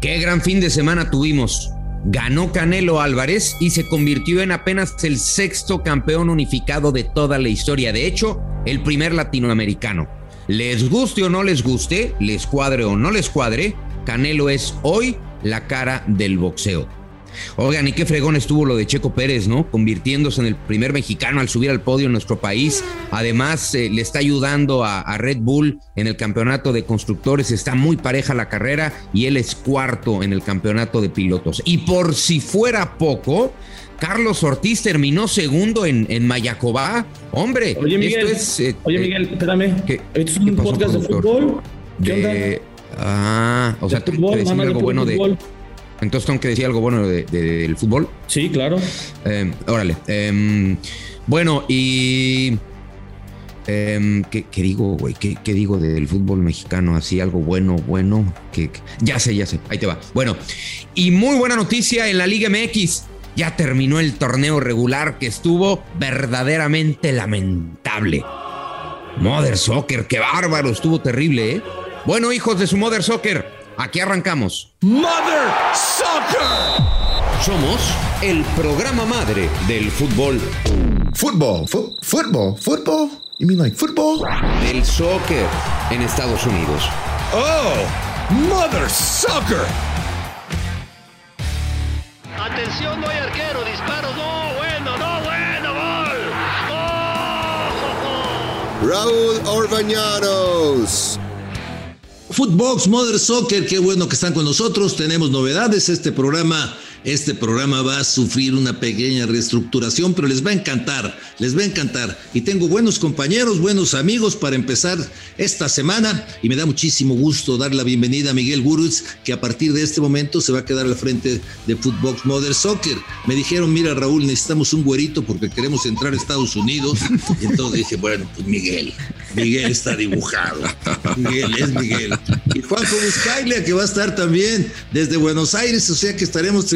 Qué gran fin de semana tuvimos. Ganó Canelo Álvarez y se convirtió en apenas el sexto campeón unificado de toda la historia. De hecho, el primer latinoamericano. Les guste o no les guste, les cuadre o no les cuadre, Canelo es hoy la cara del boxeo. Oigan, y qué fregón estuvo lo de Checo Pérez, ¿no? Convirtiéndose en el primer mexicano al subir al podio en nuestro país. Además, eh, le está ayudando a, a, Red Bull en el campeonato de constructores. Está muy pareja la carrera y él es cuarto en el campeonato de pilotos. Y por si fuera poco, Carlos Ortiz terminó segundo en, en Mayacobá. Hombre, oye, Miguel, esto es. Eh, oye, Miguel, espérame. ¿qué, ¿Esto es un podcast de fútbol? ¿Qué de, Ah, o sea, tú decir algo bueno de. Entonces tengo que decir algo bueno de, de, del fútbol. Sí, claro. Eh, órale. Eh, bueno, y. Eh, ¿qué, ¿qué, digo, güey? ¿Qué, ¿Qué, digo del fútbol mexicano? Así, algo bueno, bueno. Que, ya sé, ya sé. Ahí te va. Bueno, y muy buena noticia en la Liga MX. Ya terminó el torneo regular que estuvo verdaderamente lamentable. Mother Soccer, qué bárbaro, estuvo terrible, ¿eh? Bueno, hijos de su Mother Soccer, aquí arrancamos. Mother Soccer. Somos el programa madre del fútbol. Fútbol, fútbol, fútbol. You mean like football? Del soccer en Estados Unidos. Oh, Mother Soccer. Atención, no hay arquero, disparo, no, bueno, no, bueno, gol. ¡Oh! Raúl Orbañanos. Footbox Mother Soccer, qué bueno que están con nosotros. Tenemos novedades. Este programa, este programa va a sufrir una pequeña reestructuración, pero les va a encantar, les va a encantar. Y tengo buenos compañeros, buenos amigos para empezar esta semana. Y me da muchísimo gusto dar la bienvenida a Miguel Gurutz, que a partir de este momento se va a quedar al frente de Footbox Mother Soccer. Me dijeron, mira Raúl, necesitamos un güerito porque queremos entrar a Estados Unidos. Y entonces dije, bueno, pues Miguel, Miguel está dibujado. Miguel es Miguel. Y Juanjo Buscaglia, que va a estar también desde Buenos Aires, o sea que estaremos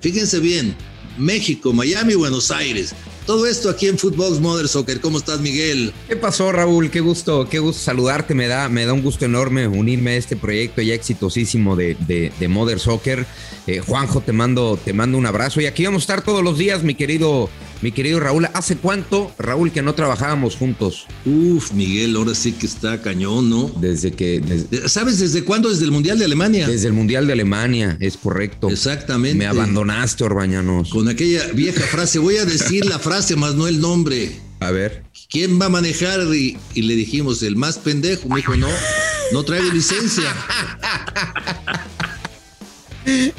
Fíjense bien, México, Miami, Buenos Aires. Todo esto aquí en Footbox Mother Soccer. ¿Cómo estás, Miguel? ¿Qué pasó, Raúl? Qué gusto, qué gusto saludarte. Me da, me da un gusto enorme unirme a este proyecto ya exitosísimo de, de, de Mother Soccer. Eh, Juanjo, te mando, te mando un abrazo. Y aquí vamos a estar todos los días, mi querido, mi querido Raúl. ¿Hace cuánto, Raúl, que no trabajábamos juntos? Uf, Miguel, ahora sí que está cañón, ¿no? Desde que. Desde, ¿Sabes desde cuándo? Desde el Mundial de Alemania. Desde el Mundial de Alemania, es correcto. Exactamente. Me abandonaste, Orbañanos. Con aquella vieja frase, voy a decir la frase más no el nombre. A ver. ¿Quién va a manejar? Y, y le dijimos, el más pendejo. Me dijo, no, no trae licencia. uh,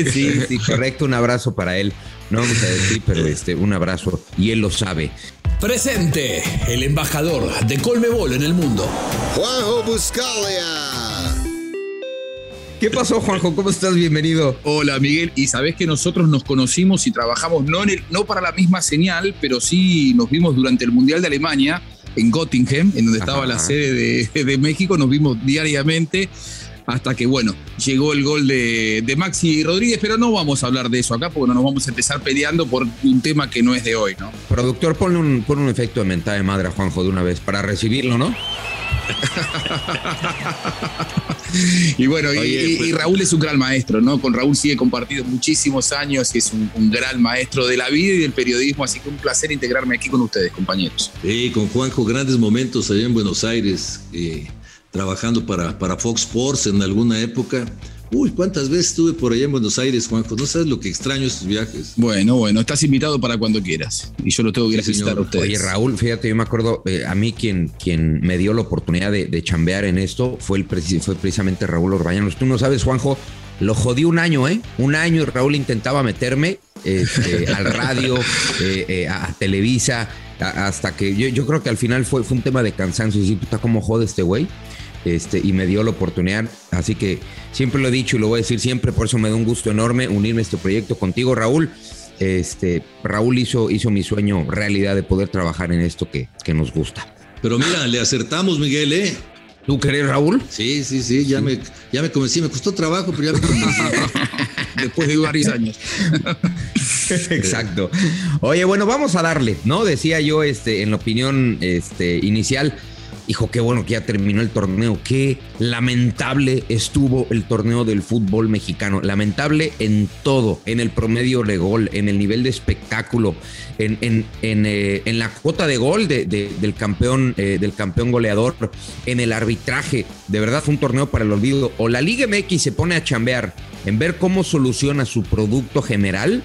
sí, sí, correcto. Un abrazo para él. No vamos a decir, pero este, un abrazo. Y él lo sabe. Presente, el embajador de Colmebol en el mundo. Juanjo Buscalia. ¿Qué pasó, Juanjo? ¿Cómo estás? Bienvenido. Hola, Miguel. Y sabés que nosotros nos conocimos y trabajamos no, en el, no para la misma señal, pero sí nos vimos durante el Mundial de Alemania en Göttingen, en donde estaba Ajá. la sede de, de México. Nos vimos diariamente hasta que, bueno, llegó el gol de, de, Maxi Rodríguez, pero no vamos a hablar de eso acá porque no nos vamos a empezar peleando por un tema que no es de hoy, ¿no? Productor, ponle un, pon un efecto de mentada de madre a Juanjo de una vez para recibirlo, ¿no? Y bueno, Oye, y, pues, y, Raúl es un gran maestro, ¿no? Con Raúl sigue compartido muchísimos años y es un, un, gran maestro de la vida y del periodismo, así que un placer integrarme aquí con ustedes, compañeros. Sí, con Juanjo, grandes momentos allá en Buenos Aires. Eh trabajando para, para Fox Sports en alguna época. Uy, cuántas veces estuve por allá en Buenos Aires, Juanjo. No sabes lo que extraño estos viajes. Bueno, bueno, estás invitado para cuando quieras. Y yo lo tengo que ir a visitar a ustedes. Oye, Raúl, fíjate, yo me acuerdo, eh, a mí quien, quien me dio la oportunidad de, de chambear en esto fue, el, fue precisamente Raúl Orbañanos. Tú no sabes, Juanjo, lo jodí un año, ¿eh? Un año Raúl intentaba meterme este, al radio, eh, eh, a Televisa, a, hasta que yo, yo, creo que al final fue, fue un tema de cansancio. Y decir, puta, ¿cómo jode este güey? Este, y me dio la oportunidad. Así que siempre lo he dicho y lo voy a decir siempre, por eso me da un gusto enorme unirme a este proyecto contigo, Raúl. Este, Raúl hizo, hizo mi sueño realidad de poder trabajar en esto que, que nos gusta. Pero mira, le acertamos, Miguel, ¿eh? ¿Tú crees, Raúl? Sí, sí, sí, ya, sí. Me, ya me convencí, me costó trabajo, pero ya me convencí. Después de varios años. Exacto. Oye, bueno, vamos a darle, ¿no? Decía yo este, en la opinión este, inicial, hijo, qué bueno que ya terminó el torneo. Qué lamentable estuvo el torneo del fútbol mexicano. Lamentable en todo, en el promedio de gol, en el nivel de espectáculo, en, en, en, eh, la cuota de gol del, campeón, eh, del campeón goleador, en el arbitraje. De verdad fue un torneo para el olvido. O la Liga MX se pone a chambear en ver cómo soluciona su producto general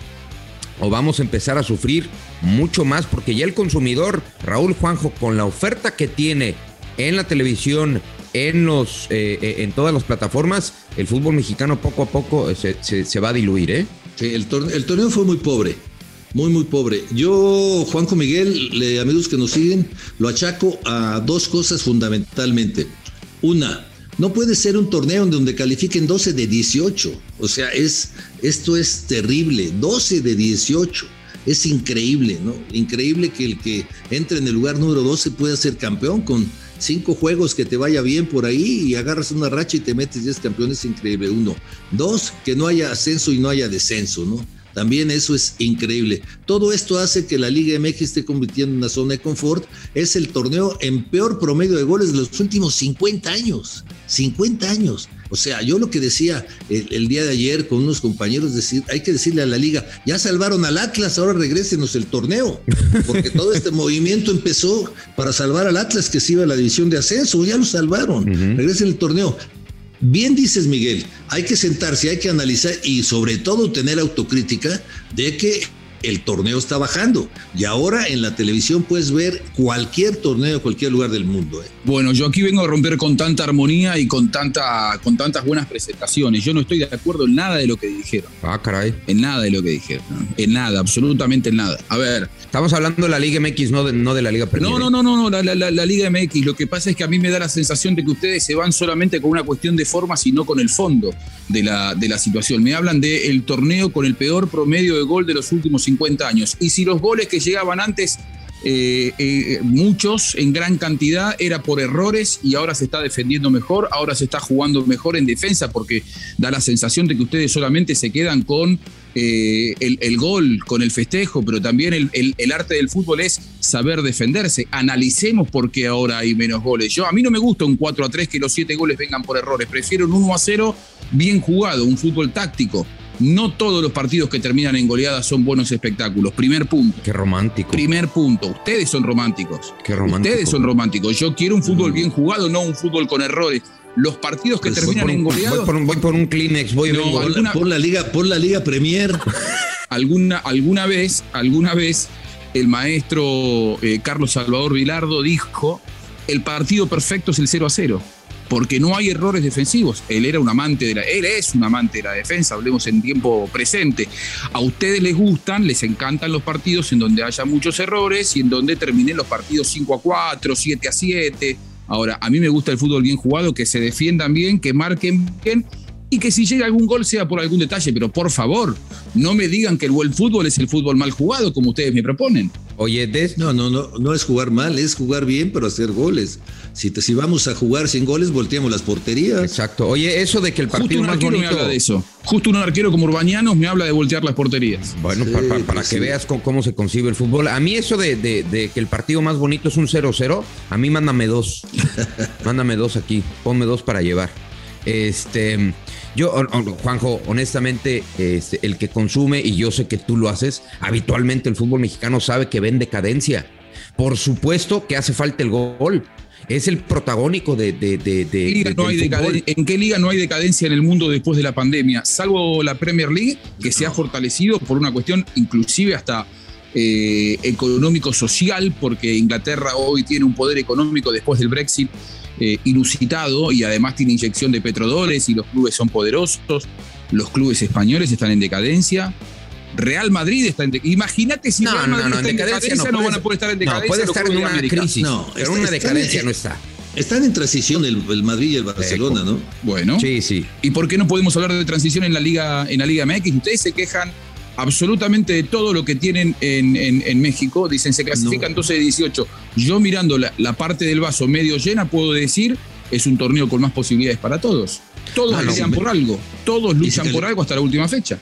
o vamos a empezar a sufrir mucho más porque ya el consumidor, Raúl Juanjo, con la oferta que tiene en la televisión, en, los, eh, eh, en todas las plataformas, el fútbol mexicano poco a poco se, va a diluir. ¿eh? el, torneo, fue muy pobre. Muy, muy pobre. Yo, Juanjo Miguel, amigos que nos siguen, lo achaco a dos cosas fundamentalmente. Una, no puede ser un torneo en donde califiquen 12 de 18. O sea, es, esto es terrible. 12 de 18. Es increíble, ¿no? Increíble que el que entre en el lugar número 12 pueda ser campeón con cinco juegos que te vaya bien por ahí y agarras una racha y te metes y es campeón. Es increíble. Uno. Dos, que no haya ascenso y no haya descenso, ¿no? También eso es increíble. Todo esto hace que la Liga MX esté convirtiendo en una zona de confort. Es el torneo en peor promedio de goles de los últimos 50 años. 50 años. O sea, yo lo que decía el, día de ayer con unos compañeros, decir, hay que decirle a la liga, ya salvaron al Atlas, ahora regrésenos el torneo, porque todo este movimiento empezó para salvar al Atlas que se iba a la división de ascenso, ya lo salvaron, regresen el torneo. Bien dices, Miguel, hay que sentarse, hay que analizar y sobre todo tener autocrítica de que el torneo está bajando. Y ahora en la televisión puedes ver cualquier torneo en cualquier lugar del mundo. ¿eh? Bueno, yo aquí vengo a romper con tanta armonía y con, tanta, con tantas buenas presentaciones. Yo no estoy de acuerdo en nada de lo que dijeron. Ah, caray. En nada de lo que dijeron. En nada, absolutamente en nada. A ver. Estamos hablando de la Liga MX, no de, no de la Liga Premier. No, no, no, no, no la, la, Liga MX. Lo que pasa es que a mí me da la sensación de que ustedes se van solamente con una cuestión de formas y no con el fondo de la, de la situación. Me hablan del torneo con el peor promedio de gol de los últimos 50 años. Y si los goles que llegaban antes eh, eh, muchos en gran cantidad era por errores y ahora se está defendiendo mejor, ahora se está jugando mejor en defensa porque da la sensación de que ustedes solamente se quedan con eh, el, gol, con el festejo, pero también el, arte del fútbol es saber defenderse. Analicemos por qué ahora hay menos goles. Yo, a mí no me gusta un 4 a 3 que los 7 goles vengan por errores, prefiero un 1 a 0 bien jugado, un fútbol táctico no todos los partidos que terminan en goleadas son buenos espectáculos. Primer punto. Qué romántico. Primer punto. Ustedes son románticos. Qué romántico. Ustedes son románticos. Yo quiero un fútbol mm. bien jugado, no un fútbol con errores. Los partidos que pues terminan en goleadas. Voy por, un, Kleenex, voy por, la liga, por la liga Premier. alguna, alguna vez, alguna vez, el maestro eh, Carlos Salvador Vilardo dijo: el partido perfecto es el 0 a 0 porque no hay errores defensivos. Él era un amante de la, él es un amante de la defensa, hablemos en tiempo presente. A ustedes les gustan, les encantan los partidos en donde haya muchos errores y en donde terminen los partidos 5 a 4, 7 a 7. Ahora, a mí me gusta el fútbol bien jugado, que se defiendan bien, que marquen bien y que si llega algún gol sea por algún detalle, pero por favor, no me digan que el buen fútbol es el fútbol mal jugado, como ustedes me proponen. Oye, Des, no, no, no, no es jugar mal, es jugar bien, pero hacer goles. Si, te, si vamos a jugar sin goles, volteamos las porterías. Exacto. Oye, eso de que el partido Justo un arquero me habla de eso. Justo un arquero como Urbanianos me habla de voltear las porterías. Bueno, para, que veas cómo, se concibe el fútbol. A mí eso de, de que el partido más bonito es un 0-0, a mí mándame dos. mándame dos aquí. Ponme dos para llevar. Este, yo, Juanjo, honestamente, este, el que consume, y yo sé que tú lo haces, habitualmente el fútbol mexicano sabe que ven decadencia. Por supuesto que hace falta el gol. Es el protagónico de. de, ¿En qué liga no hay decadencia en el mundo después de la pandemia? Salvo la Premier League, que se ha fortalecido por una cuestión inclusive hasta eh, económico-social, porque Inglaterra hoy tiene un poder económico después del Brexit eh, inusitado y además tiene inyección de petrodólares y los clubes son poderosos. Los clubes españoles están en decadencia. Real Madrid está en decadencia. Imagínate si Real Madrid está en decadencia, no, van a poder estar en decadencia. puede estar en una crisis, no, pero en una decadencia no está. Están en transición el, Madrid y el Barcelona, ¿no? Bueno. Sí, sí. ¿Y por qué no podemos hablar de transición en la Liga, en la Liga MX? Ustedes se quejan absolutamente de todo lo que tienen en, México. Dicen, se clasifican 12 de 18. Yo mirando la, parte del vaso medio llena, puedo decir, es un torneo con más posibilidades para todos. Todos luchan por algo. Todos luchan por algo hasta la última fecha.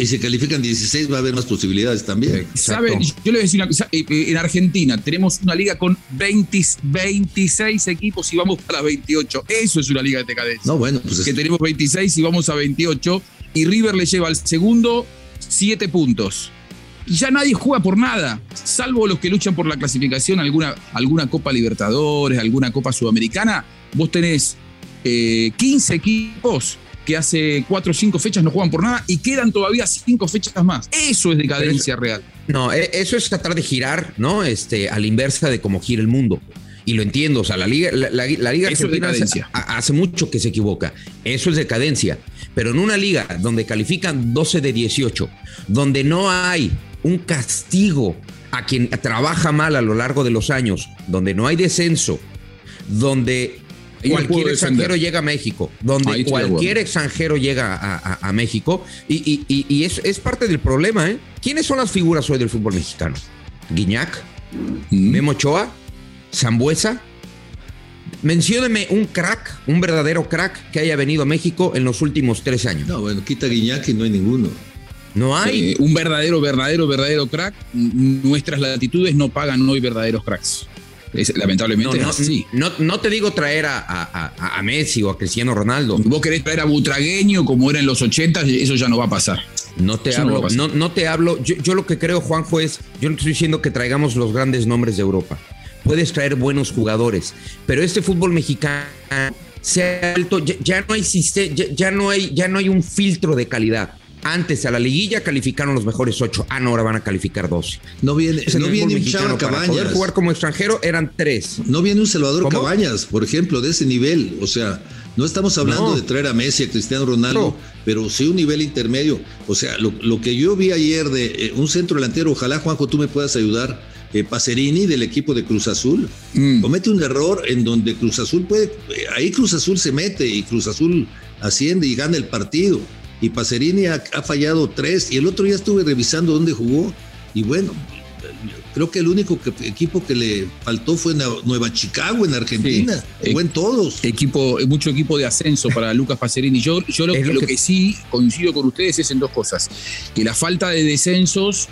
Y si califican 16 va a haber más posibilidades también. ¿Saben? Yo le voy a decir una cosa. Eh, eh, en Argentina tenemos una liga con 20, 26 equipos y vamos para 28. Eso es una liga de decadencia. No, bueno, pues Que tenemos 26 y vamos a 28. Y River le lleva al segundo 7 puntos. Y ya nadie juega por nada, salvo los que luchan por la clasificación, alguna, alguna Copa Libertadores, alguna Copa Sudamericana. Vos tenés 15 equipos que hace cuatro o cinco fechas no juegan por nada y quedan todavía cinco fechas más. Eso es decadencia real. No, e, eso es tratar de girar, ¿no? Este, a la inversa de cómo gira el mundo. Y lo entiendo, o sea, la Liga, la, liga Argentina hace, hace, mucho que se equivoca. Eso es decadencia. Pero en una liga donde califican 12 de 18, donde no hay un castigo a quien trabaja mal a lo largo de los años, donde no hay descenso, donde cualquier extranjero llega a México, donde cualquier extranjero llega a, México y, es, es, parte del problema. ¿eh? ¿Quiénes son las figuras hoy del fútbol mexicano? Guiñac, mm. Memo Ochoa, Zambuesa. Mencióneme un crack, un verdadero crack que haya venido a México en los últimos tres años. No, bueno, quita Guiñac y no hay ninguno. No hay. Eh, un verdadero, verdadero, verdadero crack. Nuestras latitudes no pagan hoy verdaderos cracks lamentablemente no, sí. No, te digo traer a, Messi o a Cristiano Ronaldo. Vos querés traer a Butragueño como era en los 80, eso ya no va a pasar. No te hablo, no, te hablo. Yo, lo que creo, Juanjo, es, yo no estoy diciendo que traigamos los grandes nombres de Europa. Puedes traer buenos jugadores, pero este fútbol mexicano se ha vuelto, ya, no hay ya, no hay, ya no hay un filtro de calidad. Antes a la liguilla calificaron los mejores ocho. Ah, no, ahora van a calificar dos. No viene, no viene un Chava Cabañas. Para poder jugar como extranjero eran tres. No viene un Salvador Cabañas, por ejemplo, de ese nivel. O sea, no estamos hablando de traer a Messi, a Cristiano Ronaldo, pero sí un nivel intermedio. O sea, lo, que yo vi ayer de eh, un centro delantero, ojalá Juanjo tú me puedas ayudar. Eh, Pacerini del equipo de Cruz Azul mm. comete un error en donde Cruz Azul puede, eh, ahí Cruz Azul se mete y Cruz Azul asciende y gana el partido y Pacerini ha, fallado tres y el otro día estuve revisando dónde jugó y bueno, creo que el único equipo que le faltó fue Nueva Chicago en Argentina, jugó en todos. Equipo, mucho equipo de ascenso para Lucas Pacerini. Yo, yo lo, que... sí coincido con ustedes es en dos cosas, que la falta de descensos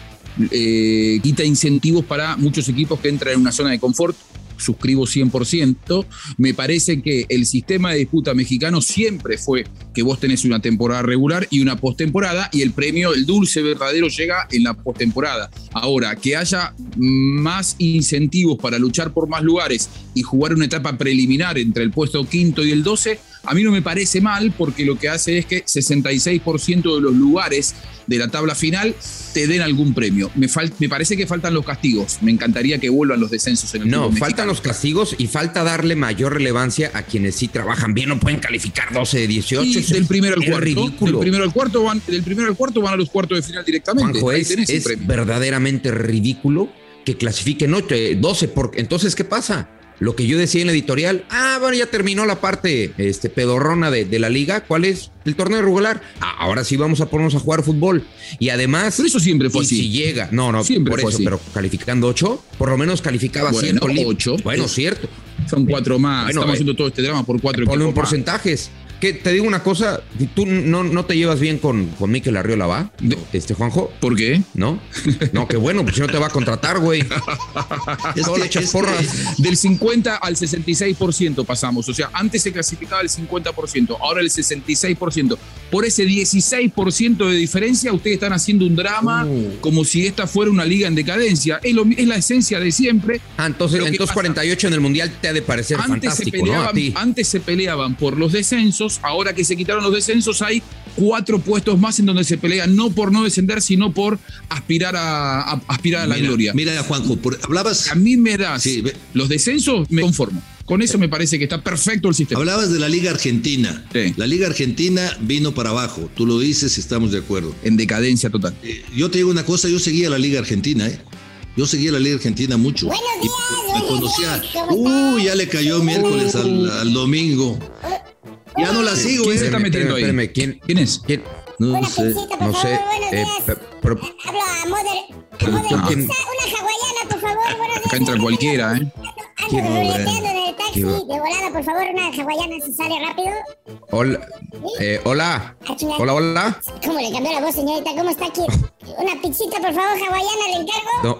eh, quita incentivos para muchos equipos que entran en una zona de confort suscribo 100%. Me parece que el sistema de disputa mexicano siempre fue que vos tenés una temporada regular y una postemporada y el premio, el dulce verdadero, llega en la postemporada. Ahora, que haya más incentivos para luchar por más lugares y jugar una etapa preliminar entre el puesto quinto y el 12, a mí no me parece mal porque lo que hace es que 66% de los lugares de la tabla final te den algún premio. Me, me parece que faltan los castigos. Me encantaría que vuelvan los descensos en el No, faltan los castigos y falta darle mayor relevancia a quienes sí trabajan bien, no pueden calificar 12 de 18. del primero al cuarto. Ridículo. Del primero al cuarto van, del primero al cuarto van a los cuartos de final directamente. Juanjo, es, verdaderamente ridículo que clasifiquen 12, porque entonces ¿qué pasa? Lo que yo decía en la editorial, ah, bueno, ya terminó la parte este, pedorrona de, la liga, ¿cuál es? El torneo regular. Ah, ahora sí vamos a ponernos a jugar fútbol. Y además... Pero eso siempre fue así. si llega, no, no, siempre por eso, pero calificando ocho, por lo menos calificaba bueno, 100 ocho. Bueno, cierto. Son cuatro más. Estamos haciendo todo este drama por cuatro Ponle un porcentajes que te digo una cosa, tú no, no te llevas bien con, con Miquel Arriola, ¿va? Este Juanjo. ¿Por qué? ¿No? No, qué bueno, pues si no te va a contratar, güey. es porras. Del 50 al 66% pasamos. O sea, antes se clasificaba el 50%, ahora el 66%. Por ese 16% de diferencia, ustedes están haciendo un drama uh. como si esta fuera una liga en decadencia. Es, es la esencia de siempre. Ah, entonces, entonces 48 en el Mundial te ha de parecer antes fantástico, ¿no? Antes se peleaban por los descensos ahora que se quitaron los descensos, hay cuatro puestos más en donde se pelea no por no descender, sino por aspirar a, aspirar a la gloria. Mira, Juanjo, hablabas. A mí me das los descensos, me conformo. Con eso me parece que está perfecto el sistema. Hablabas de la Liga Argentina. La Liga Argentina vino para abajo. Tú lo dices y estamos de acuerdo. En decadencia total. Eh, yo te digo una cosa, yo seguía la Liga Argentina, ¿eh? Yo seguía la Liga Argentina mucho. Buenos días, me conocía. Uy, ya le cayó miércoles al, al domingo. Ya no la sigo, ¿Quién se está metiendo ahí? ¿quién, ¿quién es? ¿Quién? No sé, no sé. Eh, Hablo a Mother. A una hawaiana, por favor. Buenos Acá entra cualquiera, ¿eh? Ando ruleteando en el taxi. De volada, por favor, una hawaiana si sale rápido. Hola, Eh, hola. Ah, chinga. Hola, hola. ¿Cómo le cambió la voz, señorita? ¿Cómo está aquí? Una pizzita, por favor, hawaiana, le encargo. No,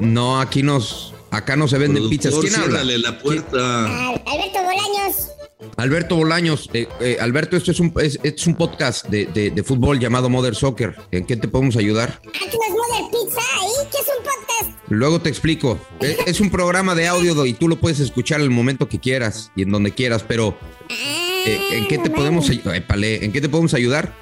no, aquí nos, acá no se venden pizzas. Productor, ¿Quién habla? ciérrale la puerta. Al- Alberto Bolaños. Alberto Bolaños. Eh, eh, Alberto, esto es un, es, es un podcast de, de- de fútbol llamado Mother Soccer. ¿En qué te podemos ayudar? Aquí nos Mother Pizza ahí, que es un podcast. Luego te explico. Eh, Es un programa de audio y tú lo puedes escuchar el momento que quieras y en donde quieras, pero eh, ¿en qué te no podemos? Épale, ¿En qué te podemos ayudar?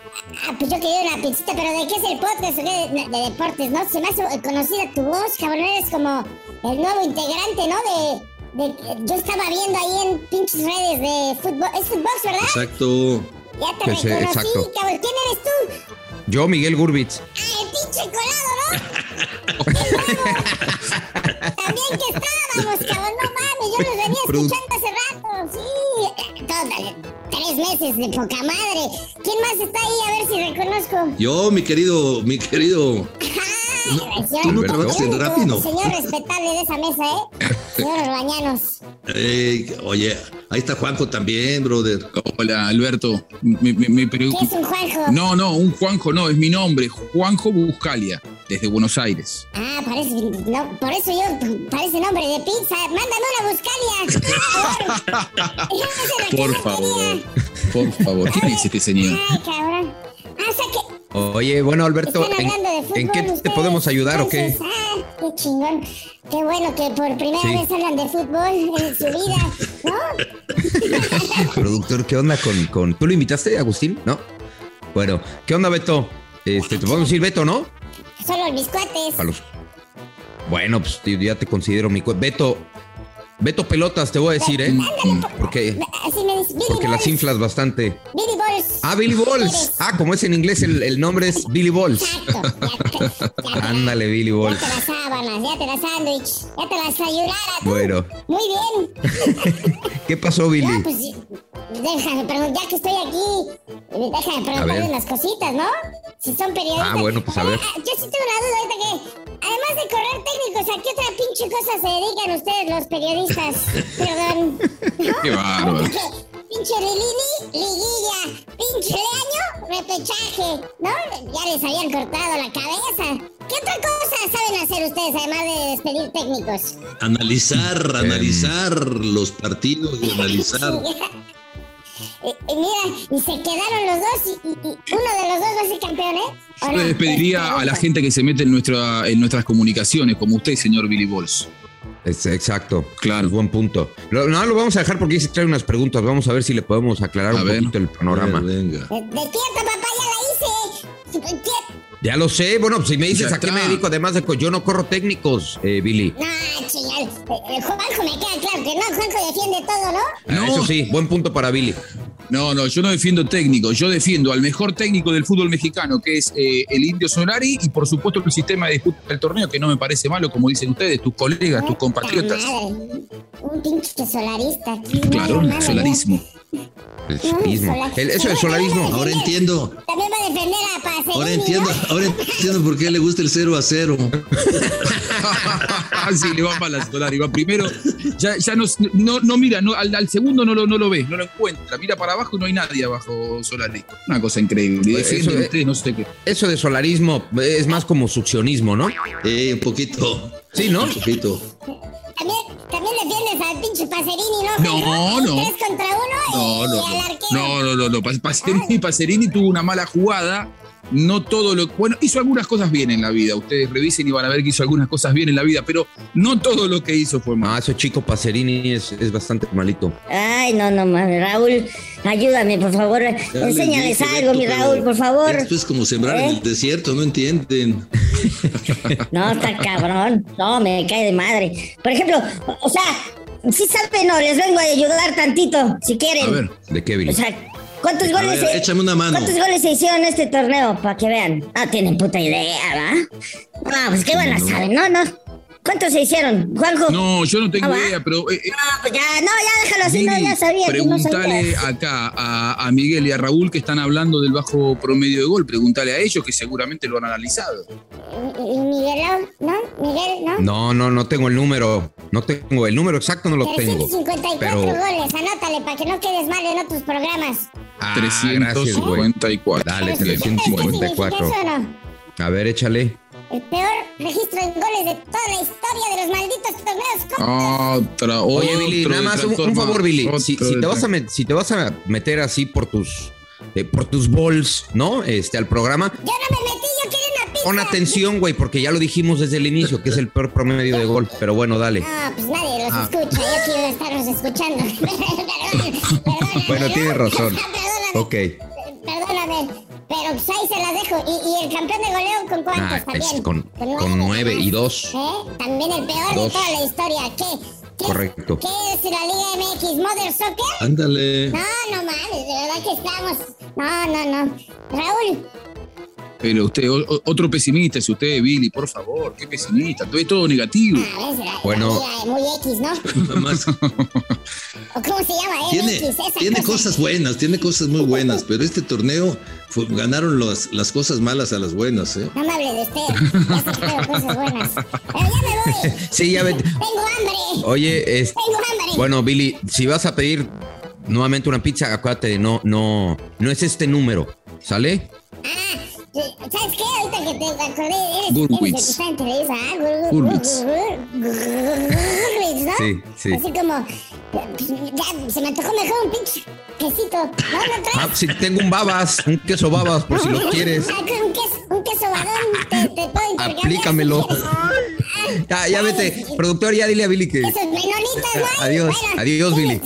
Ah, pues yo quería una pizzita, pero ¿de qué es el podcast? ¿O qué? De, de deportes, ¿no? Se me hace conocida tu voz, cabrón. Eres como el nuevo integrante, ¿no? De, de- yo estaba viendo ahí en pinches redes de fútbol. Es fútbol, ¿verdad? Exacto. Ya te reconocí, exacto. cabrón. ¿Quién eres tú? Yo, Miguel Gurbitz. Ah, el pinche colado, ¿no? También que estábamos, cabrón. No mames, yo los venía escuchando hace rato. Sí, todo, tres meses de poca madre. ¿Quién más está ahí? A ver si reconozco. Yo, mi querido, mi querido. Ay, tú no trabajas en Rappi, ¿no? Señor respetable de esa mesa, ¿eh? Señor Orbañanos. eh, oye, ahí está Juanjo también, brother. Hola, Alberto. Me, me- me ¿Qué es un Juanjo? No, no, un Juanjo no, es mi nombre. Juanjo Buscalia, desde Buenos Aires. Ah, parece, no, por eso yo, parece nombre de pizza. Mándame una buscalia. Por favor. Por favor, ¿qué dice este señor? Ay, cabrón. Ah, o sea que Oye, bueno, Alberto, ¿en, hablando de fútbol en qué te podemos ayudar o qué? Ah, qué chingón. Qué bueno que por primera Sí. vez hablan de fútbol en su vida, ¿no? Productor, ¿qué onda con, con... ¿Tú lo invitaste, Agustín? ¿No? Bueno, ¿qué onda, Beto? Este, te podemos decir Beto, ¿no? Solo mis cuates. Los... Bueno, pues ya te considero mi... cue- Beto, Beto Pelotas, te voy a decir, ¿eh? Porque, dice, Billy porque las inflas bastante. Billy Balls. Ah, Billy Balls. Ah, como es en inglés, el, el nombre es Billy Balls. Ya ya Ándale, Billy Ya Balls. te las sábanas, ya te las sándwich, ya te las ayudara tú. Bueno. Muy bien. ¿Qué pasó, Billy? Ya, pues, déjame preguntar, ya que estoy aquí, déjame preguntarle unas cositas, ¿no? Si son periodistas. Ah, bueno, pues, a ver. Yo sí tengo una duda ahorita que, además de correr técnicos, ¿a qué otra pinche cosa se dedican ustedes los periodistas? Perdón. Qué bárbaro. Pinche lilini, liguilla, pinche leaño, repechaje, ¿no? Ya les habían cortado la cabeza. ¿Qué otra cosa saben hacer ustedes además de despedir técnicos? Analizar, Em. analizar los partidos y analizar. Y, y mira, y se quedaron los dos y, y- y uno de los dos va a ser campeón, ¿eh? ¿O Yo no? le despediría a la gente que se mete en, nuestra, en nuestras comunicaciones, como usted, señor Billy Balls. Exacto. Claro. Buen punto. Lo- no, lo vamos a dejar porque se trae unas preguntas. Vamos a ver si le podemos aclarar A un ver. poquito el panorama. Venga. De- Despierta, papá, ya la hice. Ya lo sé. Bueno, pues si me dices Ya a qué me dedico, además de que yo no corro técnicos, eh, Billy. No, chingada. Eh, eh, Juanjo me queda claro que no. Juanjo defiende todo, ¿no? Ah, No. Eso sí, buen punto para Billy. No, no, yo no defiendo técnicos, yo defiendo al mejor técnico del fútbol mexicano, que es eh, el Indio Solari, y por supuesto el sistema de disputa del torneo, que no me parece malo, como dicen ustedes, tus colegas, tus compatriotas. Madre. Un pinche solarista. aquí, Claro, no, solarismo. El El- eso es solarismo. Ahora entiendo. También va a defender Ahora entiendo, ahora entiendo por qué le gusta el 0 a 0. sí, le va mal a Solari, va primero, ya, ya no, no, no mira, no, al, al segundo no lo, no lo ve, no lo encuentra, mira para abajo y no hay nadie abajo Solari. Una cosa increíble, y Pues eso, ustedes, no sé qué. Eso de solarismo es más como succionismo, ¿no? Eh, un poquito. Sí, ¿no? Un poquito. También, también defiendes al pinche Pacerini, ¿no? No, no. Tres contra uno No, y, no, y no. al arquero. No, no, no, no. Pacerini, Pacerini tuvo una mala jugada. No todo lo. Bueno, hizo algunas cosas bien en la vida. Ustedes revisen y van a ver que hizo algunas cosas bien en la vida, pero no todo lo que hizo fue mal. Ah, ese chico Pacerini es, es bastante malito. Ay, no, no mames, Raúl, ayúdame, por favor. Enséñales dije, algo, mi Raúl, por favor. Esto es como sembrar en ¿Eh? el desierto, no entienden. No, está cabrón. No, me cae de madre. Por ejemplo, o sea, si saben, no, les vengo a ayudar tantito, si quieren. A ver. ¿De qué, Billy? O sea, ¿cuántos A goles ver, se, una mano. ¿Cuántos goles se hicieron en este torneo? Para que vean. Ah, tienen puta idea, ¿va? No, pues qué buenas saben. No, no. ¿Cuántos se hicieron, Juanjo? No, yo no tengo Ah, idea, pero. eh, eh, No, pues ya, no, ya déjalo así, no, ya sabía no sabía. acá a, a Miguel y a Raúl que están hablando del bajo promedio de gol. Pregúntale a ellos que seguramente lo han analizado. ¿Y, y Miguelón? ¿No? ¿Miguel? ¿No? No, no, no tengo el número. No tengo el número exacto, no lo tengo. 354 Pero goles, anótale para que no quedes mal en otros programas. Ah, gracias, güey. 354. Dale, 354. A ver, échale. El peor registro en goles de toda la historia de los malditos torneos. Otra, Oye, Billy, otro nada más un, un favor, Billy. Si, si te vas a met- si te vas a meter así por tus eh, por tus balls, ¿no? Este al programa, Yo no me metí, yo quería una pizza. pon atención, güey, porque ya lo dijimos desde el inicio que es el peor promedio de gol. Pero bueno, dale. No, pues nadie los Ah. escucha, yo quiero estarlos escuchando. Perdón, Bueno, ¿no? tienes razón. Ok. Pero pues ahí se las dejo. ¿Y, y el campeón de goleo con cuántos Ah, también? con- con nueve y dos. ¿Eh? También el peor Dos. de toda la historia. ¿Qué? ¿Qué, Correcto. ¿Qué es la Liga MX? ¿Mother Soccer? Ándale. No, no mames, de verdad que estamos. No, no, no. Raúl, Pero usted, o- otro pesimista es usted, Billy, por favor, qué pesimista, todo es todo negativo. a ver, la, Bueno. la muy X, ¿no? Más- ¿O cómo se llama? tiene, MX, esa tiene cosa. cosas buenas, tiene cosas muy buenas, pero este torneo fue- ganaron las, las cosas malas a las buenas, ¿eh? No me hable de usted. Ya sé que tengo cosas buenas. Pero ya me voy. Sí, ya vete. Tengo hambre. Oye, es, Tengo hambre. bueno, Billy, si vas a pedir nuevamente una pizza, acuérdate no, no, no es este número, ¿sale? Ah, ¿sabes qué? Ahorita que te acordé, eres, eres el que Gurwitz. está en ¿ah? Gur- gur- Gurwitz. gur- Gurwitz, ¿no? Sí, sí. Así como, ya se me antojó mejor un pinche quesito. ¿No? Ah, si tengo un babas, un queso babas, por si lo quieres. Ah, Un queso, un queso badón, te, te puedo intercambiar. Aplícamelo. Ya, ya vete. Productor, ya dile a Billy que. Esos menonitas, ¿no? Adiós, adiós, sí, Billy.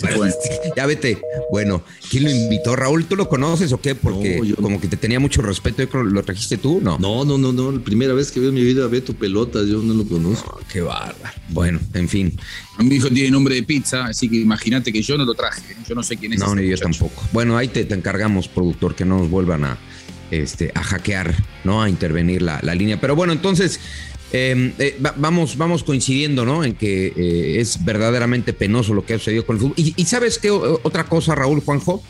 Fue. Ya vete. Bueno, ¿quién lo invitó? Raúl, ¿tú lo conoces o qué? Porque No, yo no. como que te tenía mucho respeto. Yo creo que ¿Lo trajiste tú? No. No, no, no, no. La primera vez que veo en mi vida a Beto Pelotas, yo no lo conozco. Qué bárbaro. Bueno, en fin. Mi hijo tiene nombre de pizza, así que imagínate que yo no lo traje. Yo no sé quién es. No, ese ni yo tampoco. Bueno, ahí te, te encargamos, productor, que no nos vuelvan a, este, a hackear, ¿no? A intervenir la, la línea. Pero bueno, entonces, eh, eh, va- vamos, vamos coincidiendo, ¿no? En que eh, es verdaderamente penoso lo que ha sucedido con el fútbol. Y, ¿sabes qué? Otra cosa, Raúl, Juanjo.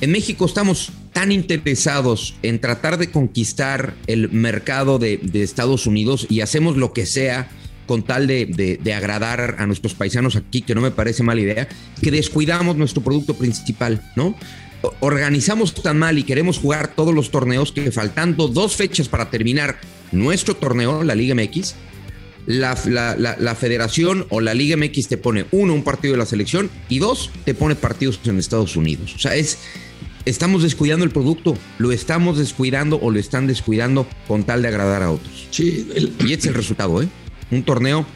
En México estamos tan interesados en tratar de conquistar el mercado de, Estados Unidos y hacemos lo que sea con tal de, de- agradar a nuestros paisanos aquí, que no me parece mala idea, que descuidamos nuestro producto principal, ¿no? Organizamos tan mal y queremos jugar todos los torneos que faltando dos fechas para terminar nuestro torneo, la Liga MX, la, la- la- la federación o la Liga MX te pone, uno, un partido de la selección y dos, te pone partidos en Estados Unidos. O sea, es, estamos descuidando el producto, lo estamos descuidando o lo están descuidando con tal de agradar a otros. Sí, el- Y este es el resultado, ¿eh? Un torneo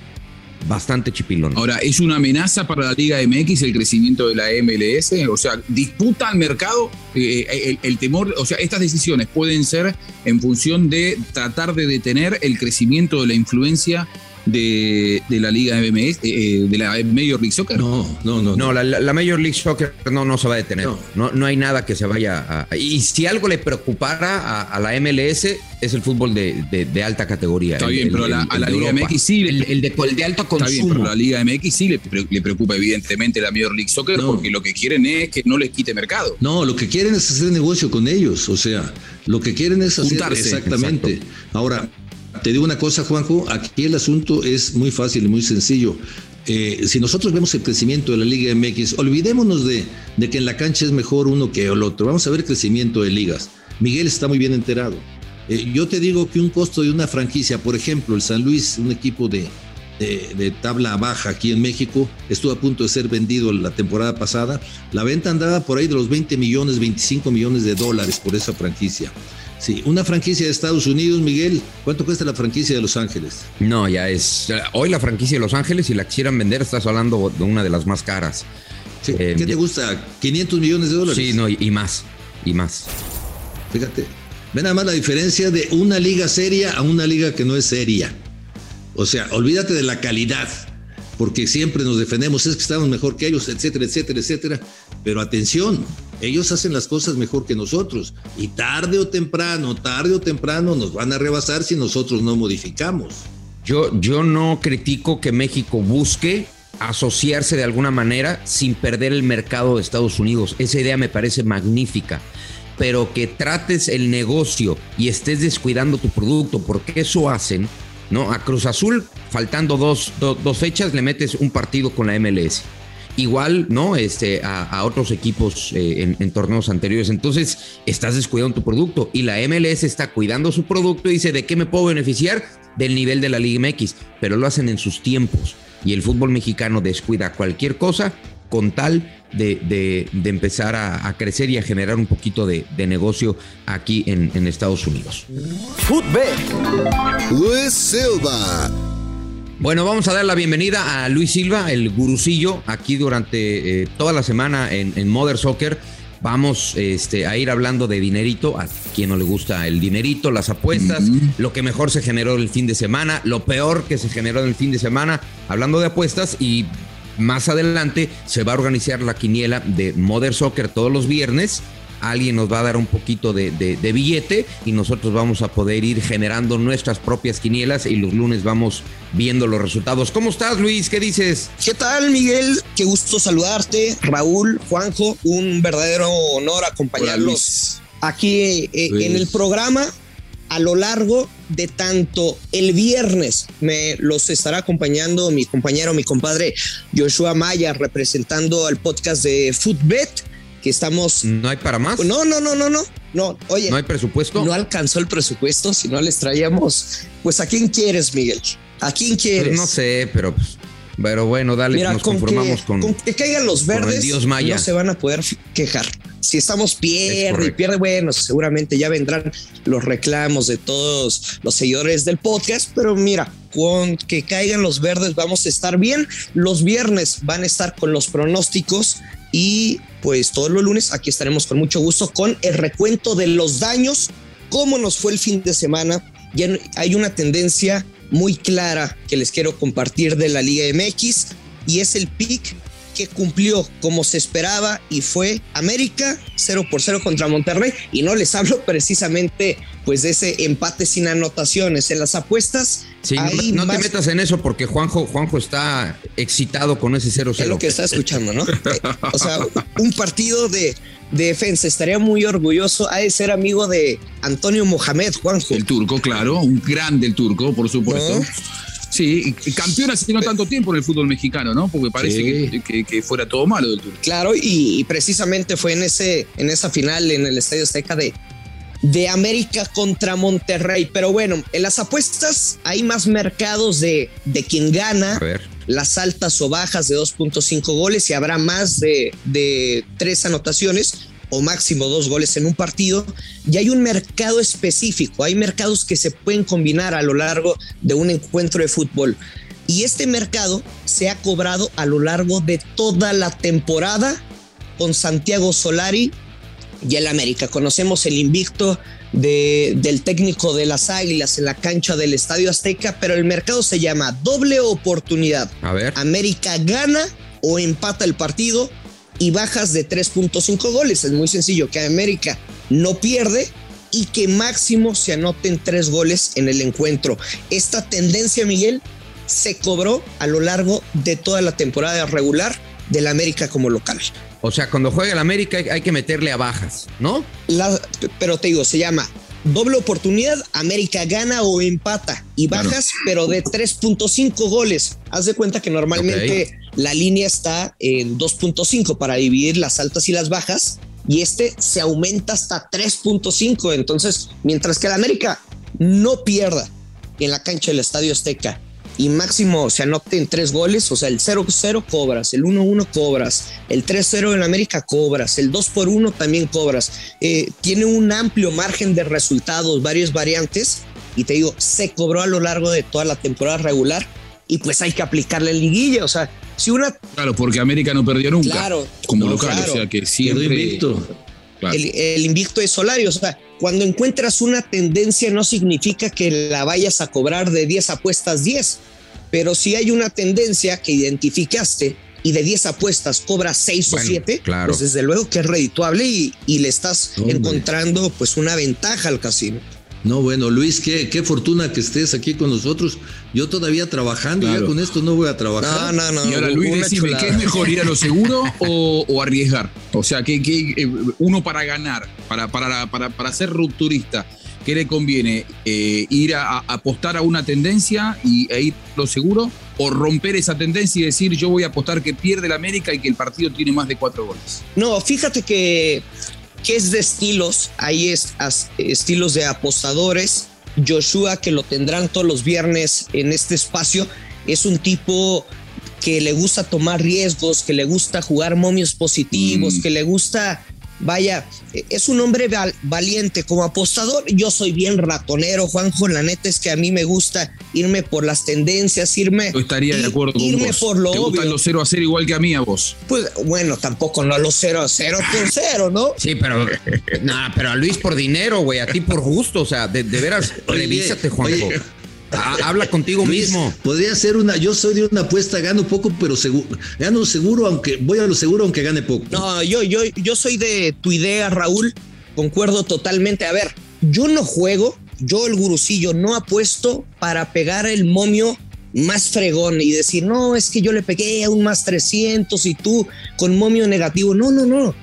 bastante chipilón. Ahora, ¿es una amenaza para la Liga MX el crecimiento de la MLS? O sea, ¿disputa al mercado eh, el, el temor? O sea, estas decisiones pueden ser en función de tratar de detener el crecimiento de la influencia de, de la Liga MLS, eh, de la Major League Soccer. no, no, no. No, la, la- Major League Soccer no, no se va a detener. No. No, no, hay nada que se vaya a. Y si algo le preocupara a, a la MLS, es el fútbol de, de- de alta categoría. Está el- bien, el- pero a la, el- a la Liga Europa. MX sí le, El, el de, el de alto Está bien, consumo. pero a la Liga MX sí le, le preocupa evidentemente la Major League Soccer No. porque lo que quieren es que no les quite mercado. No, lo que quieren es hacer negocio con ellos, o sea, lo que quieren es hacer Juntarse, exactamente. Ahora, te digo una cosa, Juanjo, aquí el asunto es muy fácil y muy sencillo. Eh, si nosotros vemos el crecimiento de la Liga MX, olvidémonos de, de que en la cancha es mejor uno que el otro. Vamos a ver crecimiento de ligas. Miguel está muy bien enterado. Eh, yo te digo que un costo de una franquicia, por ejemplo, el San Luis, un equipo de, de, de tabla baja aquí en México, estuvo a punto de ser vendido la temporada pasada. La venta andaba por ahí de los 20 millones, 25 millones de dólares por esa franquicia. Sí, una franquicia de Estados Unidos, Miguel, ¿cuánto cuesta la franquicia de Los Ángeles? No, ya es. Hoy la franquicia de Los Ángeles, si la quisieran vender, estás hablando de una de las más caras. Sí, Eh, ¿Qué te ya- gusta? ¿500 millones de dólares? Sí, no, y, y más. Y más. Fíjate, ve nada más la diferencia de una liga seria a una liga que no es seria. O sea, olvídate de la calidad, porque siempre nos defendemos, es que estamos mejor que ellos, etcétera, etcétera, etcétera. Pero atención, ellos hacen las cosas mejor que nosotros. Y tarde o temprano, tarde o temprano nos van a rebasar si nosotros no modificamos. Yo, yo no critico que México busque asociarse de alguna manera sin perder el mercado de Estados Unidos. Esa idea me parece magnífica. Pero que trates el negocio y estés descuidando tu producto, porque eso hacen, ¿no? A Cruz Azul, faltando dos, do- dos fechas, le metes un partido con la MLS. Igual, ¿no? Este, a, otros equipos eh, en, torneos anteriores. Entonces, estás descuidando tu producto y la MLS está cuidando su producto y dice, ¿de qué me puedo beneficiar? Del nivel de la Liga MX, pero lo hacen en sus tiempos. Y el fútbol mexicano descuida cualquier cosa con tal de, empezar a, crecer y a generar un poquito de, negocio aquí en, en Estados Unidos. Footbet. Luis Silva. Bueno, vamos a dar la bienvenida a Luis Silva, el gurucillo, aquí durante eh, toda la semana en, en Mother Soccer. Vamos este, a ir hablando de dinerito, a quien no le gusta el dinerito, las apuestas, lo que mejor se generó el fin de semana, lo peor que se generó el fin de semana, hablando de apuestas y más adelante se va a organizar la quiniela de Mother Soccer todos los viernes alguien nos va a dar un poquito de, billete y nosotros vamos a poder ir generando nuestras propias quinielas y los lunes vamos viendo los resultados. ¿Cómo estás, Luis? ¿Qué dices? ¿Qué tal, Miguel? Qué gusto saludarte. Raúl, Juanjo, un verdadero honor acompañarlos aquí eh, en el programa a lo largo de tanto el viernes me los estará acompañando mi compañero, mi compadre Joshua Maya, representando al podcast de Footbet estamos. ¿No hay para más? No, no, no, no, no. No, oye. ¿No hay presupuesto? No alcanzó el presupuesto, si no les traíamos. Pues a quién quieres, Miguel. ¿A quién pues quieres? no sé, pero pues, Pero bueno, dale, nos conformamos con, con, que caigan los verdes. Dios Maya. No se van a poder quejar. Si estamos pierde y pierde, bueno, seguramente ya vendrán los reclamos de todos los seguidores del podcast. Pero mira, con que caigan los verdes vamos a estar bien. Los viernes van a estar con los pronósticos y pues todos los lunes aquí estaremos con mucho gusto con el recuento de los daños, cómo nos fue el fin de semana. Ya hay una tendencia muy clara que les quiero compartir de la Liga MX y es el pick que cumplió como se esperaba y fue América 0 por 0 contra Monterrey y no les hablo precisamente pues de ese empate sin anotaciones en las apuestas. Sí, no, te metas en eso porque Juanjo, Juanjo está excitado con ese 0-0. Es lo que está escuchando, ¿no? Eh, o sea, un partido de, defensa. Estaría muy orgulloso a de ser amigo de Antonio Mohamed, Juanjo. El turco, claro, un grande el turco, por supuesto. Sí, campeón hace no tanto tiempo en el fútbol mexicano, ¿no? Porque parece que, fuera todo malo del Turco. Claro, y, precisamente fue en, ese, en esa final en el Estadio Azteca de, de América contra Monterrey. Pero bueno, en las apuestas hay más mercados de, de quien gana. Las altas o bajas de 2.5 goles y habrá más de, de tres anotaciones o máximo dos goles en un partido, y hay un mercado específico, hay mercados que se pueden combinar a lo largo de un encuentro de fútbol. Y este mercado se ha cobrado a lo largo de toda la temporada con Santiago Solari y el América. Conocemos el invicto del técnico de las Águilas en la cancha del Estadio Azteca, pero el mercado se llama doble oportunidad. A ver. América gana o empata el partido y bajas de 3.5 goles. Es muy sencillo que América no pierde y que máximo se anoten tres goles en el encuentro. Esta tendencia, Miguel, se cobró a lo largo de toda la temporada regular del América como local. O sea, cuando juega el América hay que meterle a bajas, ¿no? pero te digo, se llama doble oportunidad, América gana o empata y bajas, pero de 3.5 goles. Haz de cuenta que normalmente la línea está en 2.5 para dividir las altas y las bajas y este se aumenta hasta 3.5. Entonces, mientras que el América no pierda en la cancha del Estadio Azteca y máximo se anoten tres goles, o sea, el 0-0 cobras, el 1-1 cobras, el 3-0 en América cobras, el 2 por 1 también cobras. Eh, tiene un amplio margen de resultados, varias variantes, y te digo, se cobró a lo largo de toda la temporada regular y pues hay que aplicarle liguilla, o sea, si una... Claro, porque América no perdió nunca. Claro. Como local, o sea que siempre... invicto. El, el, invicto es Solario, o sea, cuando encuentras una tendencia no significa que la vayas a cobrar de 10 apuestas 10, pero si hay una tendencia que identificaste y de 10 apuestas cobras 6 o 7, pues desde luego que es redituable y, le estás encontrando pues una ventaja al casino. No, bueno, Luis, qué, qué fortuna que estés aquí con nosotros. Yo todavía trabajando, ya con esto no voy a trabajar. No, no, no. Y ahora, Luis, decime, ¿qué es mejor, ir a lo seguro o, arriesgar? O sea, que, uno para ganar, para, para, para, para ser rupturista, ¿Qué le conviene? Eh, ¿Ir a, apostar a una tendencia y, e ir lo seguro? ¿O romper esa tendencia y decir yo voy a apostar que pierde la América y que el partido tiene más de cuatro goles? No, fíjate que, que es de estilos. Hay estilos de apostadores. Joshua, que lo tendrán todos los viernes en este espacio, es un tipo que le gusta tomar riesgos, que le gusta jugar momios positivos, mm. que le gusta Vaya, es un hombre valiente como apostador. Yo soy bien ratonero, Juanjo. La neta es que a mí me gusta irme por las tendencias, irme. Yo estaría de acuerdo con vos. por lo ¿Te gustan los 0 a 0 igual que a mí a vos? Pues bueno, tampoco no a los 0 a 0 por 0, ¿no? Sí, pero. nada, pero a Luis por dinero, güey. A ti por gusto. O sea, de, veras, revísate, Juanjo. Ah, habla contigo mismo. Podría ser una, yo soy de una apuesta, gano poco, pero seguro, gano seguro, aunque voy a lo seguro, aunque gane poco. No, yo, yo, yo soy de tu idea, Raúl. Concuerdo totalmente. A ver, yo no juego, yo el gurucillo no apuesto para pegar el momio más fregón y decir, no, es que yo le pegué a un más 300 y tú con momio negativo. No, no, no.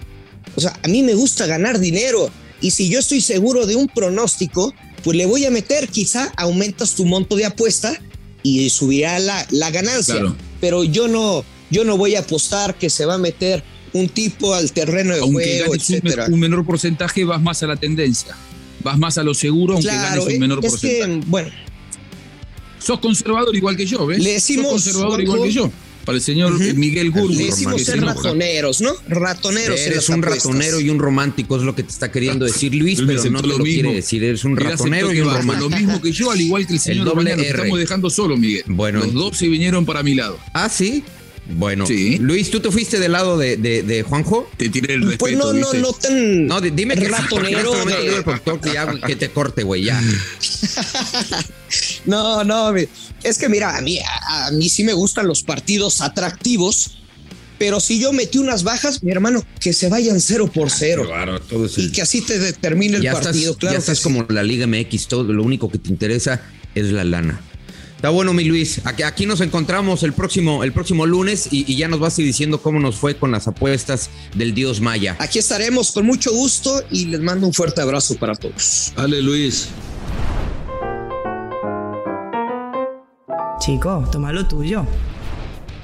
O sea, a mí me gusta ganar dinero. Y si yo estoy seguro de un pronóstico, pues le voy a meter, quizá aumentas tu monto de apuesta y subirá la, la ganancia. Pero yo no, yo no voy a apostar que se va a meter un tipo al terreno de juego, etcétera. Un, menor porcentaje, vas más a la tendencia. Vas más a lo seguro, aunque ganes un menor porcentaje. bueno. Sos conservador igual que yo, ¿ves? Le decimos, Sos conservador igual que yo para el señor Miguel Gurgo. Le decimos ser ratoneros, ¿no? Ratoneros. Eres un ratonero y un romántico, es lo que te está queriendo decir Luis, pero no te lo, quiere decir. Eres un ratonero y un romántico. Lo mismo que yo, al igual que el señor el doble estamos dejando solo, Miguel. Bueno. Los dos se vinieron para mi lado. Ah, sí. Bueno, sí. Luis, ¿tú te fuiste del lado de, de, de Juanjo? Te tiré el respeto, Pues no, no, no tan No, dime que ratonero. que, que te corte, güey, ya. no, no, es que mira, a mí, a, mí sí me gustan los partidos atractivos, pero si yo metí unas bajas, mi hermano, que se vayan cero por ah, cero. Claro, todo es Y que así te determine el partido, claro. Ya estás como la Liga MX, todo lo único que te interesa es la lana. Está bueno, mi Luis. Aquí, nos encontramos el próximo, el próximo lunes y, ya nos vas a ir diciendo cómo nos fue con las apuestas del Dios Maya. Aquí estaremos con mucho gusto y les mando un fuerte abrazo para todos. Dale, Luis. Chico, toma lo tuyo.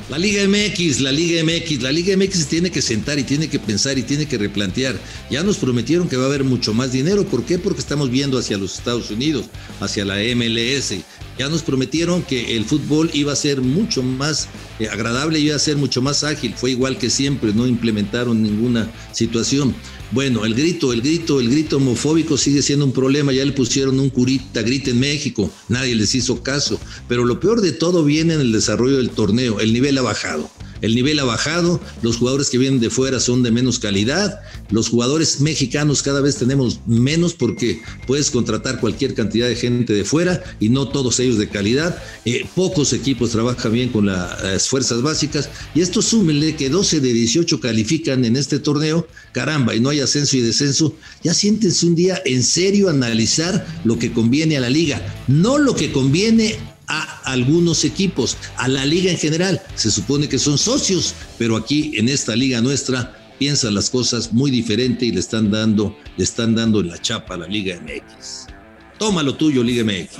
La Liga MX, la Liga MX, la Liga MX tiene que sentar y tiene que pensar y tiene que replantear. Ya nos prometieron que va a haber mucho más dinero. ¿Por qué? Porque estamos viendo hacia los Estados Unidos, hacia la MLS. Ya nos prometieron que el fútbol iba a ser mucho más eh, agradable, iba a ser mucho más ágil. Fue igual que siempre, no implementaron ninguna situación. Bueno, el grito, el grito, el grito homofóbico sigue siendo un problema. Ya le pusieron un curita, grita en México, nadie les hizo caso. Pero lo peor de todo viene en el desarrollo del torneo. El nivel ha bajado el nivel ha bajado, los jugadores que vienen de fuera son de menos calidad, los jugadores mexicanos cada vez tenemos menos porque puedes contratar cualquier cantidad de gente de fuera y no todos ellos de calidad, eh, pocos equipos trabajan bien con las fuerzas básicas y esto súmele que 12 de 18 califican en este torneo, caramba, y no hay ascenso y descenso, ya siéntense un día en serio analizar lo que conviene a la liga, no lo que conviene a algunos equipos, a la liga en general. Se supone que son socios, pero aquí en esta liga nuestra piensan las cosas muy diferente y le están dando, le están dando la chapa a la Liga MX. Toma lo tuyo, Liga MX.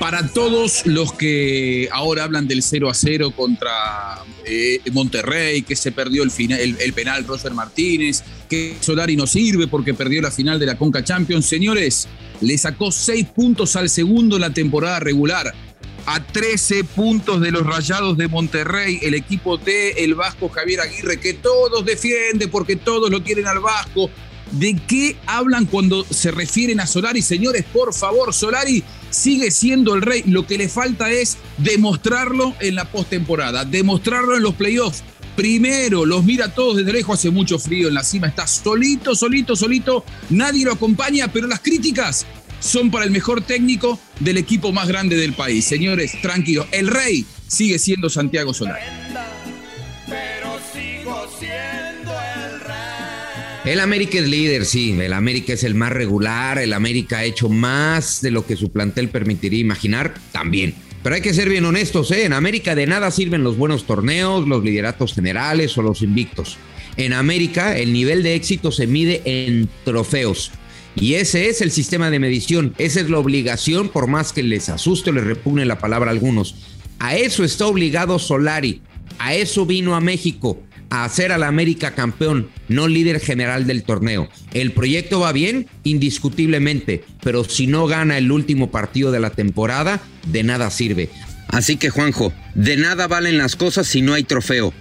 Para todos los que ahora hablan del 0 a 0 contra eh, Monterrey, que se perdió el, final, el, penal Roger Martínez, que Solari no sirve porque perdió la final de la Conca Champions. Señores, le sacó 6 puntos al segundo en la temporada regular. A 13 puntos de los Rayados de Monterrey, el equipo de el Vasco Javier Aguirre, que todos defiende porque todos lo quieren al Vasco. ¿De qué hablan cuando se refieren a Solari? Señores, por favor, Solari sigue siendo el rey. Lo que le falta es demostrarlo en la postemporada, demostrarlo en los playoffs. Primero, los mira todos desde lejos, hace mucho frío en la cima, está solito, solito, solito, nadie lo acompaña, pero las críticas son para el mejor técnico del equipo más grande del país. Señores, tranquilos, el rey sigue siendo Santiago Solari. El América es líder, sí. El América es el más regular. El América ha hecho más de lo que su plantel permitiría imaginar, también. Pero hay que ser bien honestos, ¿eh? En América de nada sirven los buenos torneos, los lideratos generales o los invictos. En América, el nivel de éxito se mide en trofeos. Y ese es el sistema de medición, esa es la obligación, por más que les asuste o les repugne la palabra a algunos. A eso está obligado Solari, a eso vino a México, a hacer al América campeón, no líder general del torneo. El proyecto va bien, indiscutiblemente, pero si no gana el último partido de la temporada, de nada sirve. Así que Juanjo, de nada valen las cosas si no hay trofeo.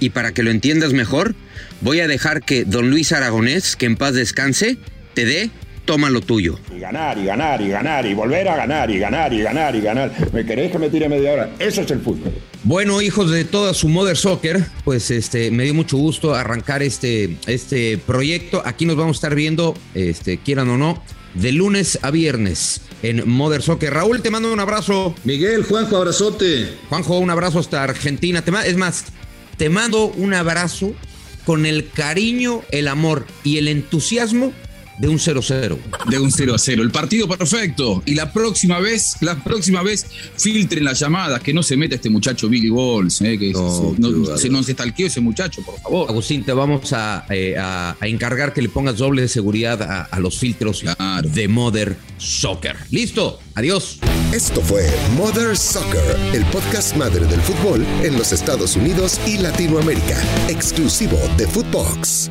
Y para que lo entiendas mejor, voy a dejar que don Luis Aragonés, que en paz descanse, te dé, toma lo tuyo. Y ganar, y ganar, y ganar, y volver a ganar, y ganar, y ganar, y ganar. ¿Me queréis que me tire media hora? Eso es el fútbol. Bueno, hijos de toda su Mother Soccer, pues este, me dio mucho gusto arrancar este, este proyecto. Aquí nos vamos a estar viendo, este, quieran o no, de lunes a viernes en Mother Soccer. Raúl, te mando un abrazo. Miguel, Juanjo, abrazote. Juanjo, un abrazo hasta Argentina. es más, te mando un abrazo con el cariño, el amor y el entusiasmo de un 0-0. De un 0-0. El partido perfecto. Y la próxima vez, la próxima vez, filtren las llamadas, que no se meta este muchacho Billy Balls, eh, que no, se, no, se estalqueó ese muchacho, por favor. Agustín, te vamos a, eh, encargar que le pongas doble de seguridad a, los filtros de Mother Soccer. Listo, adiós. Esto fue Mother Soccer, el podcast madre del fútbol en los Estados Unidos y Latinoamérica, exclusivo de Footbox.